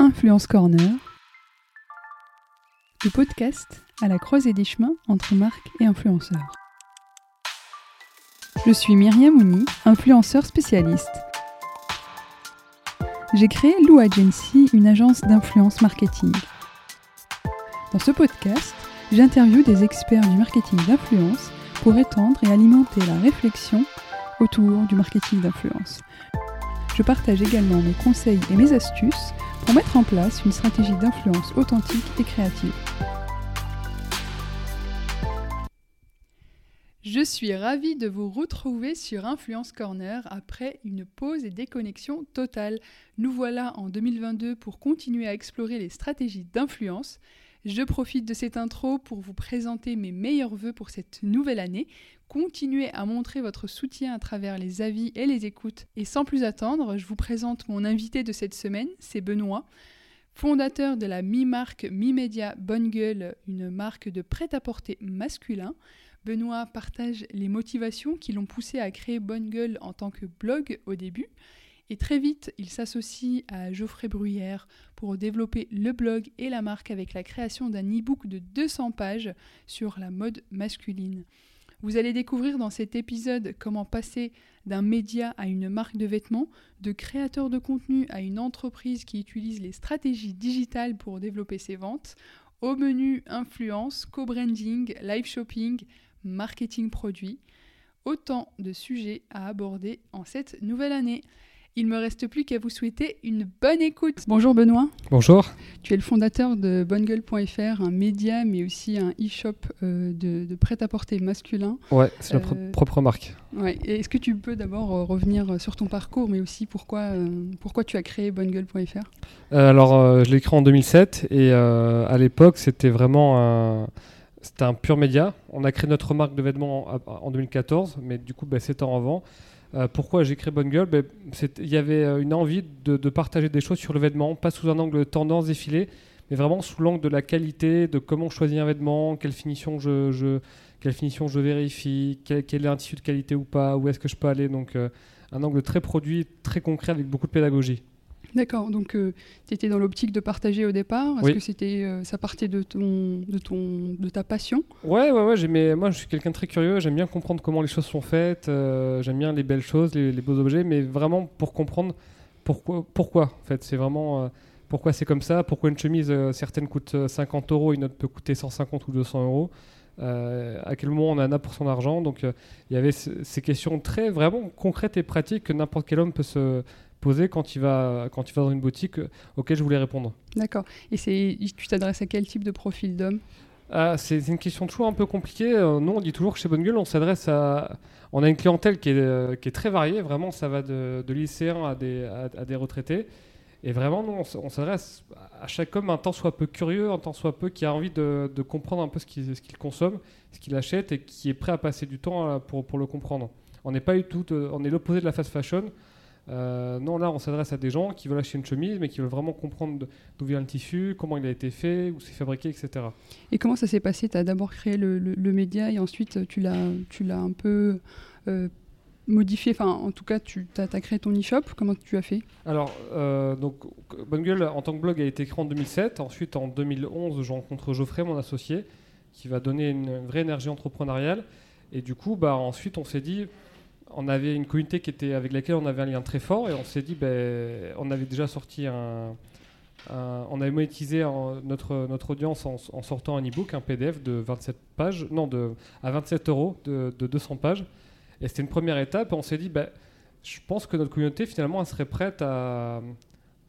Influence Corner, le podcast à la croisée des chemins entre marques et influenceurs. Je suis Myriam Mouni, influenceur spécialiste. J'ai créé Lou Agency, une agence d'influence marketing. Dans ce podcast, j'interviewe des experts du marketing d'influence pour étendre et alimenter la réflexion autour du marketing d'influence. Je partage également mes conseils et mes astuces pour mettre en place une stratégie d'influence authentique et créative. Je suis ravie de vous retrouver sur Influence Corner après une pause et déconnexion totale. Nous voilà en 2022 pour continuer à explorer les stratégies d'influence. Je profite de cette intro pour vous présenter mes meilleurs voeux pour cette nouvelle année. Continuez à montrer votre soutien à travers les avis et les écoutes. Et sans plus attendre, je vous présente mon invité de cette semaine, c'est Benoît fondateur de la mi-marque Mi-Média Bonne Gueule, une marque de prêt-à-porter masculin. Benoît partage les motivations qui l'ont poussé à créer Bonne Gueule en tant que blog au début. Et très vite, il s'associe à Geoffrey Bruyère pour développer le blog et la marque avec la création d'un e-book de 200 pages sur la mode masculine. Vous allez découvrir dans cet épisode comment passer d'un média à une marque de vêtements, de créateur de contenu à une entreprise qui utilise les stratégies digitales pour développer ses ventes, au menu influence, co-branding, live shopping, marketing produit. Autant de sujets à aborder en cette nouvelle année. Il me reste plus qu'à vous souhaiter une bonne écoute. Bonjour Benoît. Bonjour. Tu es le fondateur de bonnegueule.fr, un média mais aussi un e-shop euh, de, prêt-à-porter masculin. Ouais, c'est notre euh, propre marque. Ouais. Est-ce que tu peux d'abord euh, revenir sur ton parcours, mais aussi pourquoi, pourquoi tu as créé bonnegueule.fr Alors, je l'ai créé en 2007 et à l'époque, c'était vraiment un c'était un pur média. On a créé notre marque de vêtements en, 2014, mais du coup, bah, 7 ans avant. Euh, pourquoi j'ai créé Bonne Gueule? Ben, Il y avait euh, une envie de, partager des choses sur le vêtement, pas sous un angle tendance défilé, mais vraiment sous l'angle de la qualité, de comment choisir un vêtement, quelle finition je, quelle vérifie, quel, est un tissu de qualité ou pas, où est-ce que je peux aller. Donc, euh, un angle très produit, très concret avec beaucoup de pédagogie. D'accord, donc euh, tu étais dans l'optique de partager au départ. Est-ce que c'était, euh, ça partait de, ton, de, ton, de ta passion? Ouais, ouais, ouais. Moi, je suis quelqu'un de très curieux. J'aime bien comprendre comment les choses sont faites. Euh, j'aime bien les belles choses, les, beaux objets, mais vraiment pour comprendre pourquoi. pourquoi en fait, c'est vraiment pourquoi c'est comme ça. Pourquoi une chemise, certaines coûtent 50 euros, une autre peut coûter 150 ou 200 euros. à quel moment on en a pour son argent. Donc il y avait ces questions très vraiment concrètes et pratiques que n'importe quel homme peut se, poser quand il va, quand il va dans une boutique euh, auquel je voulais répondre. D'accord. Et c'est, tu t'adresses à quel type de profil d'homme? Ah, c'est, une question toujours un peu compliquée. Euh, nous, on dit toujours que chez Bonne Gueule, on s'adresse à. On a une clientèle qui est, euh, qui est très variée. Vraiment, ça va de, de lycéens à des, à, des retraités. Et vraiment, nous, on, s'adresse à chaque homme un tant soit peu curieux, un tant soit peu qui a envie de, de comprendre un peu ce qu'il, qu'il consomme, ce qu'il achète et qui est prêt à passer du temps pour, pour le comprendre. On n'est pas du tout, on est l'opposé de la fast fashion. Euh, non, là, on s'adresse à des gens qui veulent acheter une chemise, mais qui veulent vraiment comprendre d'où vient le tissu, comment il a été fait, où c'est fabriqué, etc. Et comment ça s'est passé? Tu as d'abord créé le, média et ensuite tu l'as un peu euh, modifié, enfin en tout cas tu as, créé ton e-shop, comment tu as fait? Alors, euh, donc Bonne Gueule en tant que blog a été créé en 2007, ensuite en 2011 je rencontre Geoffrey, mon associé, qui va donner une vraie énergie entrepreneuriale. Et du coup, bah, ensuite on s'est dit, on avait une communauté qui était, avec laquelle on avait un lien très fort et on s'est dit, ben, on avait déjà sorti un, on avait monétisé notre, notre audience en, sortant un e-book, un PDF de 27 pages, non, de, à 27 euros de, 200 pages. Et c'était une première étape. On s'est dit, ben, je pense que notre communauté, finalement, elle serait prête à,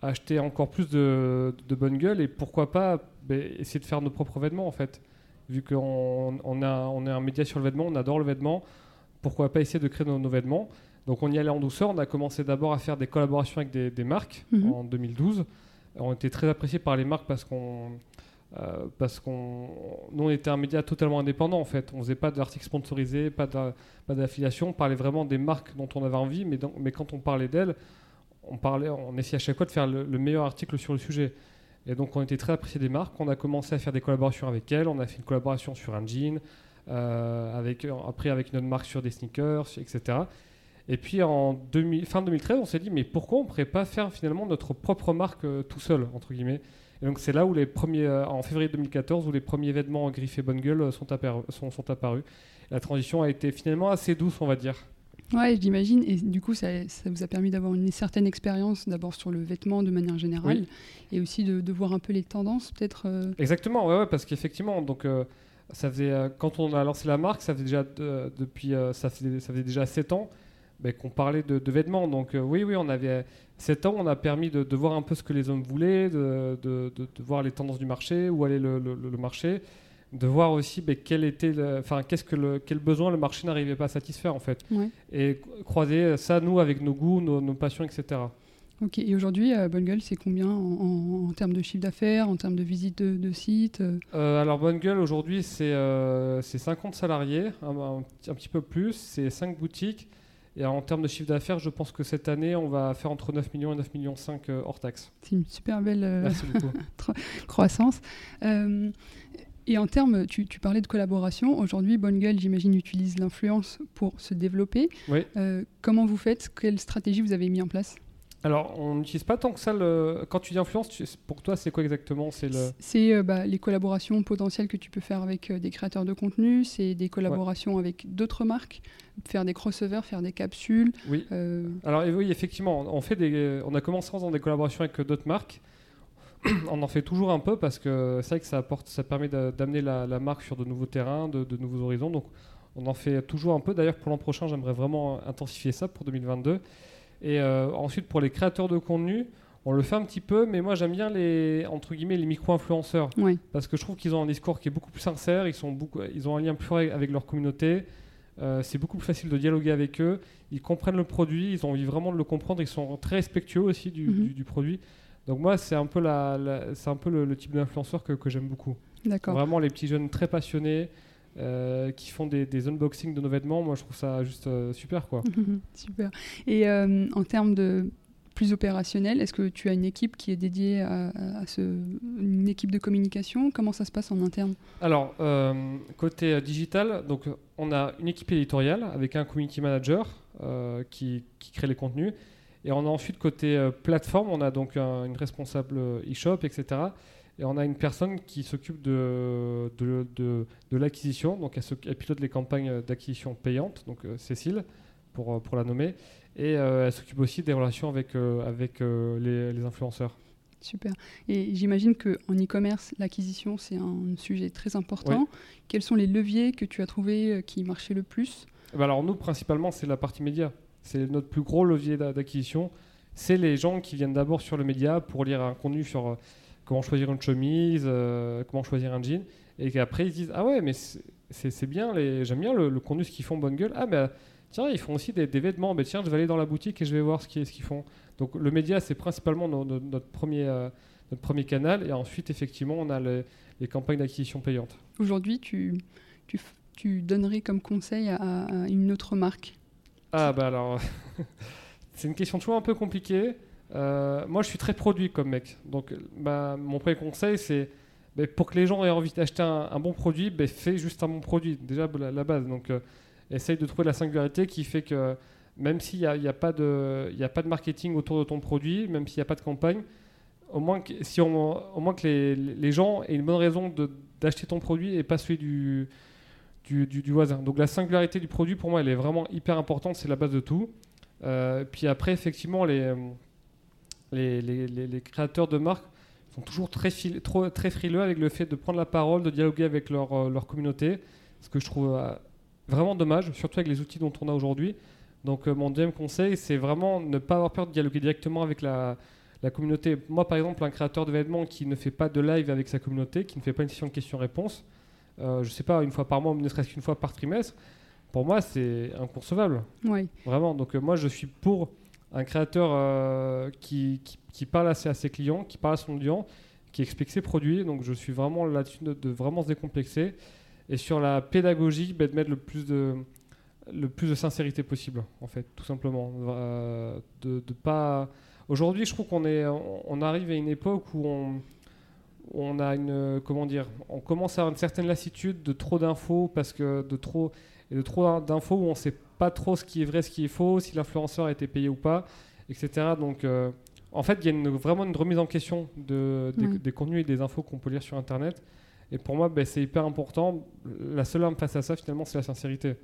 acheter encore plus de, de bonne gueule et pourquoi pas ben, essayer de faire nos propres vêtements, en fait. Vu qu'on on, on est un média sur le vêtement, on adore le vêtement pourquoi pas essayer de créer nos, vêtements Donc on y allait en douceur. On a commencé d'abord à faire des collaborations avec des, des marques Mhm. en 2012. On était très appréciés par les marques parce qu'on euh, parce qu'on nous on était un média totalement indépendant en fait. On faisait pas d'articles sponsorisés, pas d'a- pas d'affiliation. On parlait vraiment des marques dont on avait envie, mais, dans- mais quand on parlait d'elles, on parlait, on essayait à chaque fois de faire le, le meilleur article sur le sujet. Et donc on était très appréciés des marques. On a commencé à faire des collaborations avec elles. On a fait une collaboration sur un jean, avec, après avec une autre marque sur des sneakers, etc. Et puis en 2000 fin 2013, on s'est dit mais pourquoi on ne pourrait pas faire finalement notre propre marque euh, tout seul entre guillemets? Et donc c'est là où les premiers, euh, en février 2014, où les premiers vêtements griffés bonne gueule euh, sont, apparus- sont, sont apparus. La transition a été finalement assez douce, on va dire. Ouais, j'imagine. Et du coup, ça, ça vous a permis d'avoir une certaine expérience, d'abord sur le vêtement de manière générale, Oui. et aussi de, de voir un peu les tendances, peut-être. euh, Exactement, ouais, ouais, parce qu'effectivement, donc euh, ça faisait euh, quand on a lancé la marque, ça faisait déjà de- depuis euh, ça faisait, ça faisait déjà 7 ans ben, qu'on parlait de, de vêtements. Donc euh, oui, oui, on avait 7 ans, on a permis de, de voir un peu ce que les hommes voulaient, de, voir les tendances du marché, où allait le, le- le marché, de voir aussi ben, quel était, enfin qu'est-ce que le, quel besoin le marché n'arrivait pas à satisfaire en fait, Ouais. et croiser ça nous avec nos goûts, nos, nos passions, etc. Ok. Et aujourd'hui, euh, Bonne Gueule, c'est combien en, en- en termes de chiffre d'affaires, en termes de visite de, de site euh, Euh, alors Bonne Gueule aujourd'hui c'est euh, c'est 50 salariés, un, un petit- un petit peu plus, c'est 5 boutiques. Et en termes de chiffre d'affaires, je pense que cette année on va faire entre 9 millions et 9 millions 5 euh, hors taxe. C'est une super belle croissance. Et en termes, tu, tu parlais de collaboration. Aujourd'hui, Bonne Gueule, j'imagine, utilise l'influence pour se développer. Oui. Comment vous faites? Quelle stratégie vous avez mis en place? Alors on n'utilise pas tant que ça le... Quand tu dis influence, tu- pour toi c'est quoi exactement? C'est le... Euh, bah, les collaborations potentielles que tu peux faire avec euh, des créateurs de contenu, c'est des collaborations avec d'autres marques, faire des crossovers, faire des capsules. Oui. euh, Alors oui, effectivement, on, fait des, on a commencé en faisant des collaborations avec euh, d'autres marques. on en fait toujours un peu parce que c'est vrai que ça, apporte, ça permet d'a- d'amener la, la marque sur de nouveaux terrains, de, de nouveaux horizons. Donc on en fait toujours un peu. D'ailleurs, pour l'an prochain, j'aimerais vraiment intensifier ça pour 2022. Et euh, ensuite, pour les créateurs de contenu, on le fait un petit peu, mais moi j'aime bien les, entre guillemets, les micro-influenceurs parce que je trouve qu'ils ont un discours qui est beaucoup plus sincère, ils, sont beaucoup, ils ont un lien plus fort avec- leur communauté, euh, c'est beaucoup plus facile de dialoguer avec eux, ils comprennent le produit, ils ont envie vraiment de le comprendre, ils sont très respectueux aussi du, Mhm. du- du produit. Donc moi, c'est un peu, la, la- c'est un peu le, le type d'influenceur que, que j'aime beaucoup. D'accord. Vraiment les petits jeunes très passionnés euh, qui font des, des unboxings de nos vêtements, moi je trouve ça juste euh, super quoi. Super. Et euh, en termes de plus opérationnel, est-ce que tu as une équipe qui est dédiée à, à ce, une équipe de communication? Comment ça se passe en interne? Alors, côté digital, donc, on a une équipe éditoriale avec un community manager qui, qui crée les contenus. Et on a ensuite, côté plateforme, on a donc un- une responsable e-shop, etc. Et on a une personne qui s'occupe de, de, de- de l'acquisition. Donc, elle, pilote les campagnes d'acquisition payantes, donc euh, Cécile, pour, euh, pour la nommer. Et euh, elle s'occupe aussi des relations avec, avec les, les influenceurs. Super. Et j'imagine qu'en e-commerce, l'acquisition, c'est un sujet très important. Quels sont les leviers que tu as trouvés qui marchaient le plus? Eh ben alors nous, principalement, c'est la partie média. C'est notre plus gros levier d'a- d'acquisition. C'est les gens qui viennent d'abord sur le média pour lire un contenu sur comment choisir une chemise, euh, comment choisir un jean, et qu'après ils se disent ah ouais mais c'est- bien, les- j'aime bien le, le contenu ce qu'ils font bonne gueule. Ah mais tiens ils font aussi des, des vêtements. Mais tiens je vais aller dans la boutique et je vais voir ce qu'ils qu'ils font. Donc le média c'est principalement no- no- notre premier euh, notre premier canal et ensuite effectivement on a les, les campagnes d'acquisition payantes. Aujourd'hui, tu, tu donnerais comme conseil à, à une autre marque? Ah bah alors, c'est une question toujours un peu compliquée. Euh, moi, je suis très produit comme mec. Donc, bah, mon premier conseil, c'est bah, pour que les gens aient envie d'acheter un, bon produit, bah, fais juste un bon produit. Déjà, la, la base. Donc, euh, essaye de trouver la singularité qui fait que même s'il n'y a, pas de- marketing autour de ton produit, même s'il n'y a pas de campagne, au moins que, si au moins que les, gens aient une bonne raison d'acheter ton produit et pas celui du, voisin. Donc la singularité du produit, pour moi, elle est vraiment hyper importante, c'est la base de tout. Euh, puis après, effectivement, les, les, les- les- les créateurs de marques sont toujours très, fil- trop- très frileux avec le fait de prendre la parole, de dialoguer avec leur, euh, leur communauté, ce que je trouve euh, vraiment dommage, surtout avec les outils dont on a aujourd'hui. Donc euh, mon deuxième conseil, c'est vraiment ne pas avoir peur de dialoguer directement avec la, la communauté. Moi, par exemple, un créateur de vêtements qui ne fait pas de live avec sa communauté, qui ne fait pas une session de questions-réponses, je sais pas, une fois par mois, ne serait-ce qu'une fois par trimestre, pour moi, c'est inconcevable. Oui. Vraiment. Donc, moi, je suis pour un créateur euh, qui, parle assez à ses clients, qui parle à son audience, qui explique ses produits. Donc, je suis vraiment là-dessus de, vraiment se décomplexer. Et sur la pédagogie, bah, de mettre le plus de, sincérité possible, en fait, tout simplement. Euh, de, pas. Aujourd'hui, je trouve qu'on est, on arrive à une époque où on, on a une, comment dire, on commence à avoir une certaine lassitude de trop d'infos parce que de trop et de trop d'infos où on ne sait pas trop ce qui est vrai, ce qui est faux, si l'influenceur a été payé ou pas, etc. Donc, euh, en fait, il y a une- vraiment une remise en question de, des, contenus et des infos qu'on peut lire sur Internet. Et pour moi, ben, c'est hyper important. La seule arme face à ça, finalement, c'est la sincérité,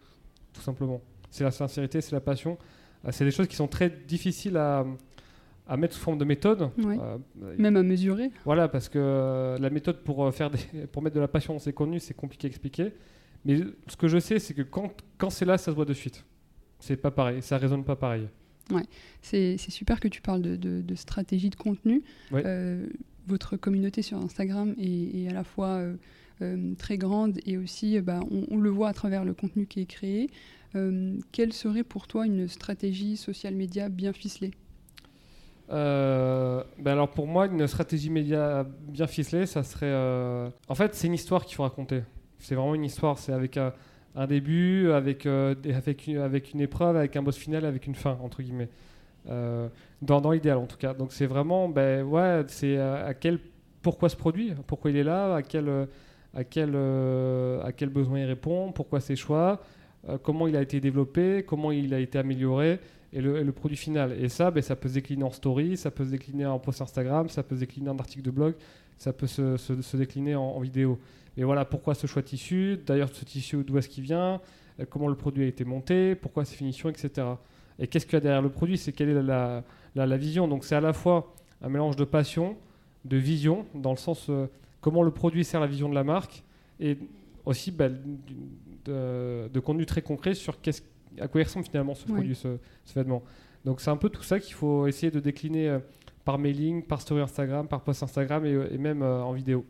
tout simplement. C'est la sincérité, c'est la passion. Euh, C'est des choses qui sont très difficiles à, à mettre sous forme de méthode. Euh, Même à mesurer. voilà, parce que la méthode pour, faire des, pour mettre de la passion dans ses contenus, c'est compliqué à expliquer. Mais ce que je sais, c'est que quand, quand c'est là, ça se voit de suite. C'est pas pareil, ça résonne pas pareil. C'est c'est super que tu parles de, de- de stratégie de contenu. Ouais. Euh, votre communauté sur Instagram est, est à la fois euh, euh, très grande et aussi, bah, on, on le voit à travers le contenu qui est créé. Quelle serait pour toi une stratégie social média bien ficelée? Ben alors pour moi, une stratégie média bien ficelée, ça serait. En fait, c'est une histoire qu'il faut raconter. C'est vraiment une histoire. C'est avec un, un début, avec, euh, avec, une, avec une épreuve, avec un boss final, avec une fin, entre guillemets. Euh, dans l'idéal, en tout cas. Donc c'est vraiment. Ben ouais, c'est euh, à quel. Pourquoi ce produit? Pourquoi il est là? À quel. euh, À quel, euh, à quel besoin il répond? Pourquoi ses choix? Euh, Comment il a été développé? Comment il a été amélioré? Et le, produit final. Et ça, ben, ça peut se décliner en story, ça peut se décliner en post Instagram, ça peut se décliner en article de blog, ça peut se, décliner en, vidéo. Et voilà pourquoi ce choix tissu, d'ailleurs ce tissu d'où est-ce qu'il vient, euh, comment le produit a été monté, pourquoi ses finitions, etc. Et qu'est-ce qu'il y a derrière le produit C'est quelle est la, la- vision. Donc c'est à la fois un mélange de passion, de vision, dans le sens euh, comment le produit sert la vision de la marque, et aussi ben, de, de contenu très concret sur qu'est-ce à quoi il ressemble finalement ce produit, ce, ce vêtement. Donc c'est un peu tout ça qu'il faut essayer de décliner euh, par mailing, par story Instagram, par post Instagram et, et même euh, en vidéo.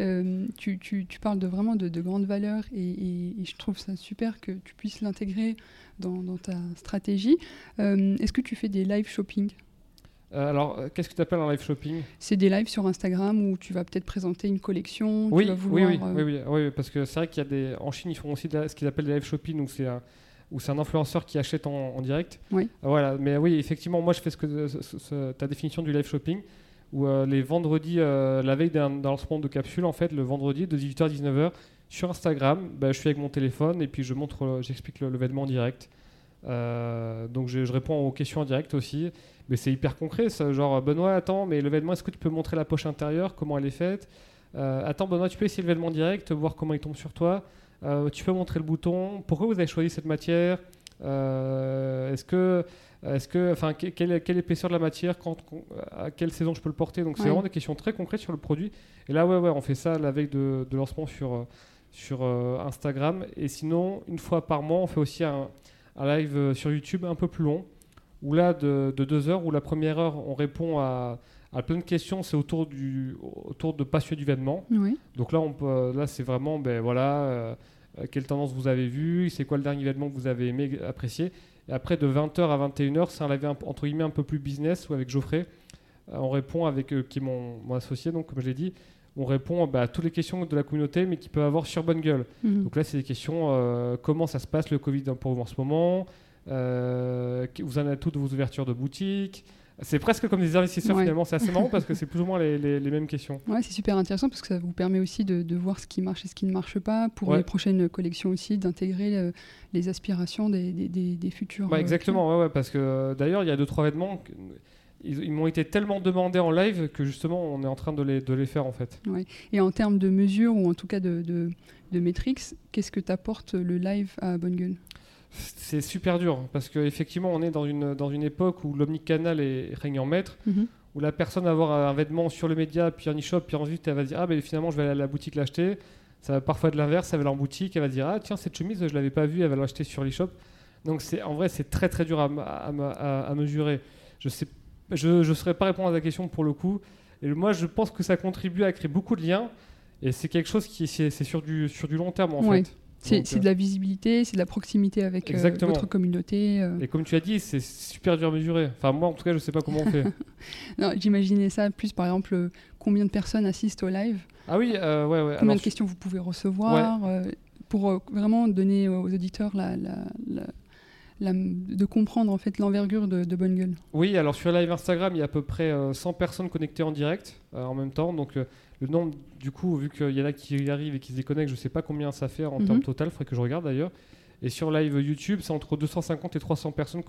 Euh, tu, tu- tu parles de vraiment de, de grandes valeurs et, et- et je trouve ça super que tu puisses l'intégrer dans, dans ta stratégie. Est-ce que tu fais des live shopping? Alors, qu'est-ce que tu appelles un live shopping? C'est des lives sur Instagram où tu vas peut-être présenter une collection. tu oui, vas oui, vouloir, oui, oui, oui, oui, parce que c'est vrai qu'il y a des. En Chine, ils font aussi de la- ce qu'ils appellent des live shopping, où c'est un, où c'est un influenceur qui achète en, en direct. Oui. Euh, voilà, mais oui, effectivement, moi je fais ce que ce- ce- ce- ta définition du live shopping, où euh, les vendredis, euh, la veille d'un lancement de capsule, en fait, le vendredi de 18h à 19h, sur Instagram, bah, je suis avec mon téléphone et puis je montre, euh, j'explique le, le vêtement en direct. Euh, donc je, je réponds aux questions en direct aussi. Mais c'est hyper concret, ça, genre Benoît, attends, mais le vêtement, est-ce que tu peux montrer la poche intérieure, comment elle est faite? Attends, Benoît, tu peux essayer le vêtement direct, voir comment il tombe sur toi Tu peux montrer le bouton Pourquoi vous avez choisi cette matière Euh, Est-ce que, est-ce que, enfin, que- quelle, quelle épaisseur de la matière quand, À quelle saison je peux le porter? Donc c'est Ouais. vraiment des questions très concrètes sur le produit. Et là, ouais, ouais, on fait ça la veille de, de lancement sur euh, sur euh, Instagram. Et sinon, une fois par mois, on fait aussi un, un live euh, sur YouTube un peu plus long, où là, de, de deux heures, où la première heure, on répond à, à plein de questions, c'est autour, du, autour de passion du vêtement. Donc là, on peut, là c'est vraiment, ben voilà, euh, euh, quelle tendance vous avez vu, c'est quoi le dernier vêtement que vous avez aimé, apprécié? Et après, de 20h à 21h, c'est un live un- entre guillemets un peu plus business, ou avec Geoffrey, euh, on répond avec, euh, qui est mon, mon associé, donc comme je l'ai dit, on répond bah, à toutes les questions de la communauté, mais qui peut avoir sur bonne gueule. Mhm. Donc là, c'est des questions euh, comment ça se passe le Covid pour vous en ce moment? Euh, Vous en êtes toutes vos ouvertures de boutique C'est presque comme des investisseurs Ouais. finalement. C'est assez marrant parce que c'est plus ou moins les, les- les mêmes questions. Ouais, c'est super intéressant parce que ça vous permet aussi de, de voir ce qui marche et ce qui ne marche pas pour Ouais. les prochaines collections aussi, d'intégrer euh, les aspirations des, des, des- des futurs. Bah, euh, exactement, ouais, ouais, parce que euh, d'ailleurs, il y a deux, trois vêtements. que- Ils, ils m'ont été tellement demandés en live que justement, on est en train de les, de les faire en fait. clients. Et en termes de mesures ou en tout cas de, de, de métriques, qu'est-ce que t'apporte le live à Bonne Gueule C'est super dur parce qu'effectivement, on est dans une, dans une époque où l'omnicanal est règne en maître. Mhm. où la personne va avoir un vêtement sur le média, puis en e-shop, puis ensuite elle va dire Ah, ben finalement, je vais aller à la boutique l'acheter. Ça va parfois de l'inverse, elle va aller en boutique, elle va dire Ah, tiens, cette chemise, je l'avais pas vue, elle va l'acheter sur l'e-shop. Donc, c'est, en vrai, c'est très très dur à, à m- à- à mesurer. Je sais, je ne saurais pas répondre à ta question pour le coup. Et moi, je pense que ça contribue à créer beaucoup de liens. Et c'est quelque chose qui c'est, c'est sur, du, sur du long terme en fait. C'est de la visibilité, c'est de la proximité avec euh, Exactement. votre communauté. euh. Et comme tu as dit, c'est super dur à mesurer. Enfin, moi, en tout cas, je sais pas comment on fait. J'imaginais ça plus, par exemple, euh, combien de personnes assistent au live, ah oui, euh, ouais, ouais. combien Alors, de questions vous pouvez recevoir, euh, pour euh, vraiment donner aux auditeurs la, la- la- la- de comprendre en fait l'envergure de, de Bonne Gueule. Oui, alors sur live Instagram, il y a à peu près euh, 100 personnes connectées en direct euh, en même temps. Donc euh, le nombre, du coup, vu qu'il y en a qui y arrivent et qui se déconnectent, je sais pas combien ça fait en Mhm. termes total, il faudrait que je regarde d'ailleurs. Et sur live YouTube, c'est entre 250 et 300 personnes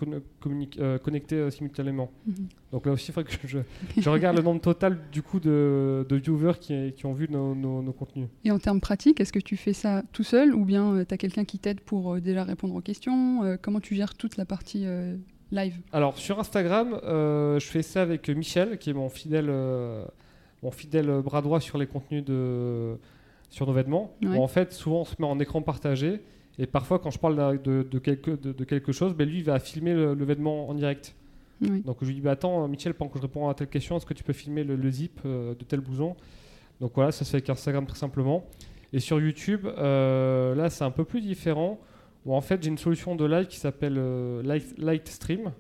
euh, connectées euh, simultanément. Mhm. Donc là aussi, il faudrait que je, je regarde le nombre total du coup de, de viewers qui, qui ont vu nos, nos- nos contenus. Et en termes pratiques, est-ce que tu fais ça tout seul ou bien tu as quelqu'un qui t'aide pour euh, déjà répondre aux questions Euh, Comment tu gères toute la partie euh, live? Alors sur Instagram, euh, je fais ça avec Michel, qui est mon fidèle, euh, mon fidèle bras droit sur les contenus de, sur nos vêtements. Ouais. En fait, souvent on se met en écran partagé. Et parfois, quand je parle de, de quelque, de, de quelque chose, ben, lui il va filmer vêtement en direct. Oui. Donc je lui dis bah, Attends, Michel, pendant que je réponds à telle question, est-ce que tu peux filmer le, le zip euh, de tel blouson? Donc voilà, ça se fait avec Instagram très simplement. Et sur YouTube, euh, là c'est un peu plus différent. Où en fait, j'ai une solution de live qui s'appelle euh, Light, Lightstream.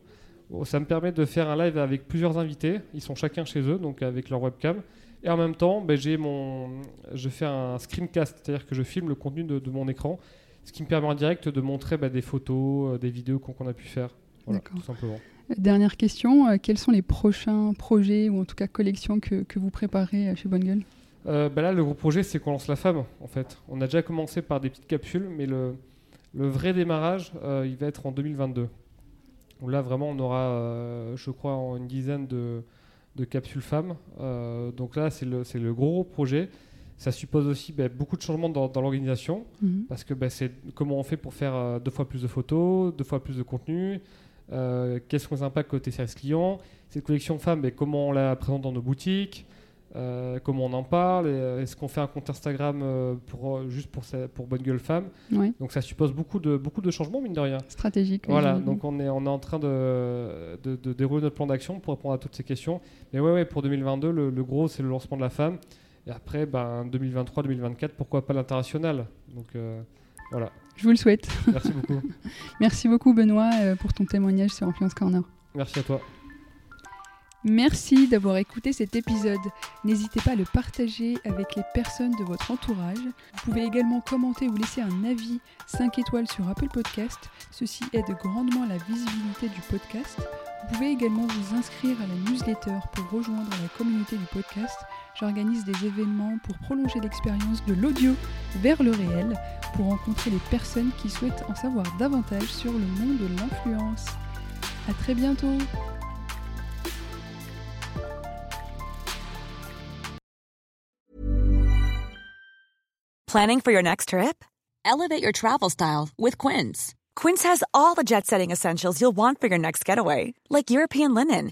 Ça me permet de faire un live avec plusieurs invités. Ils sont chacun chez eux, donc avec leur webcam. Et en même temps, ben, j'ai mon, je fais un screencast, c'est-à-dire que je filme le contenu de, de mon écran, ce qui me permet en direct de montrer ben, des photos, euh, des vidéos qu'on a pu faire. Voilà, D'accord. tout simplement. Dernière question, euh, quels sont les prochains projets ou en tout cas collections que, que vous préparez euh, chez Bonne Gueule? Euh, bah là, le gros projet, c'est qu'on lance la femme, en fait. On a déjà commencé par des petites capsules, mais le, le vrai démarrage, euh, il va être en 2022. Où là, vraiment, on aura, je crois, une dizaine de, de capsules femmes. Donc là, c'est le, c'est le gros projet. Ça suppose aussi bah, beaucoup de changements dans, dans l'organisation, Mhm. parce que bah, c'est comment on fait pour faire euh, deux fois plus de photos, deux fois plus de contenu, euh, quels sont les impacts côté service client, cette collection femmes, bah, comment on la présente dans nos boutiques, euh, comment on en parle, euh, est-ce qu'on fait un compte Instagram pour, juste pour, sa- pour Bonne Gueule Femme. Ouais, Donc ça suppose beaucoup de, beaucoup de changements, mine de rien. stratégique. Voilà, donc on est, on est en train de, de, de dérouler notre plan d'action pour répondre à toutes ces questions. Mais ouais, ouais pour 2022, le, le gros, c'est le lancement de la femme. Et après, ben, 2023-2024, pourquoi pas l'international Donc euh, voilà, Je vous le souhaite. merci beaucoup. Merci beaucoup Benoît euh, pour ton témoignage sur Influence Corner. Merci à toi. Merci d'avoir écouté cet épisode. N'hésitez pas à le partager avec les personnes de votre entourage. Vous pouvez également commenter ou laisser un avis 5 étoiles sur Apple Podcast. Ceci aide grandement la visibilité du podcast. Vous pouvez également vous inscrire à la newsletter pour rejoindre la communauté du podcast. J'organise des événements pour prolonger l'expérience de l'audio vers le réel, pour rencontrer les personnes qui souhaitent en savoir davantage sur le monde de l'influence. À très bientôt Planning for your next trip? Elevate your travel style with Quince. Quince has all the jet setting essentials you'll want for your next getaway, like European linen,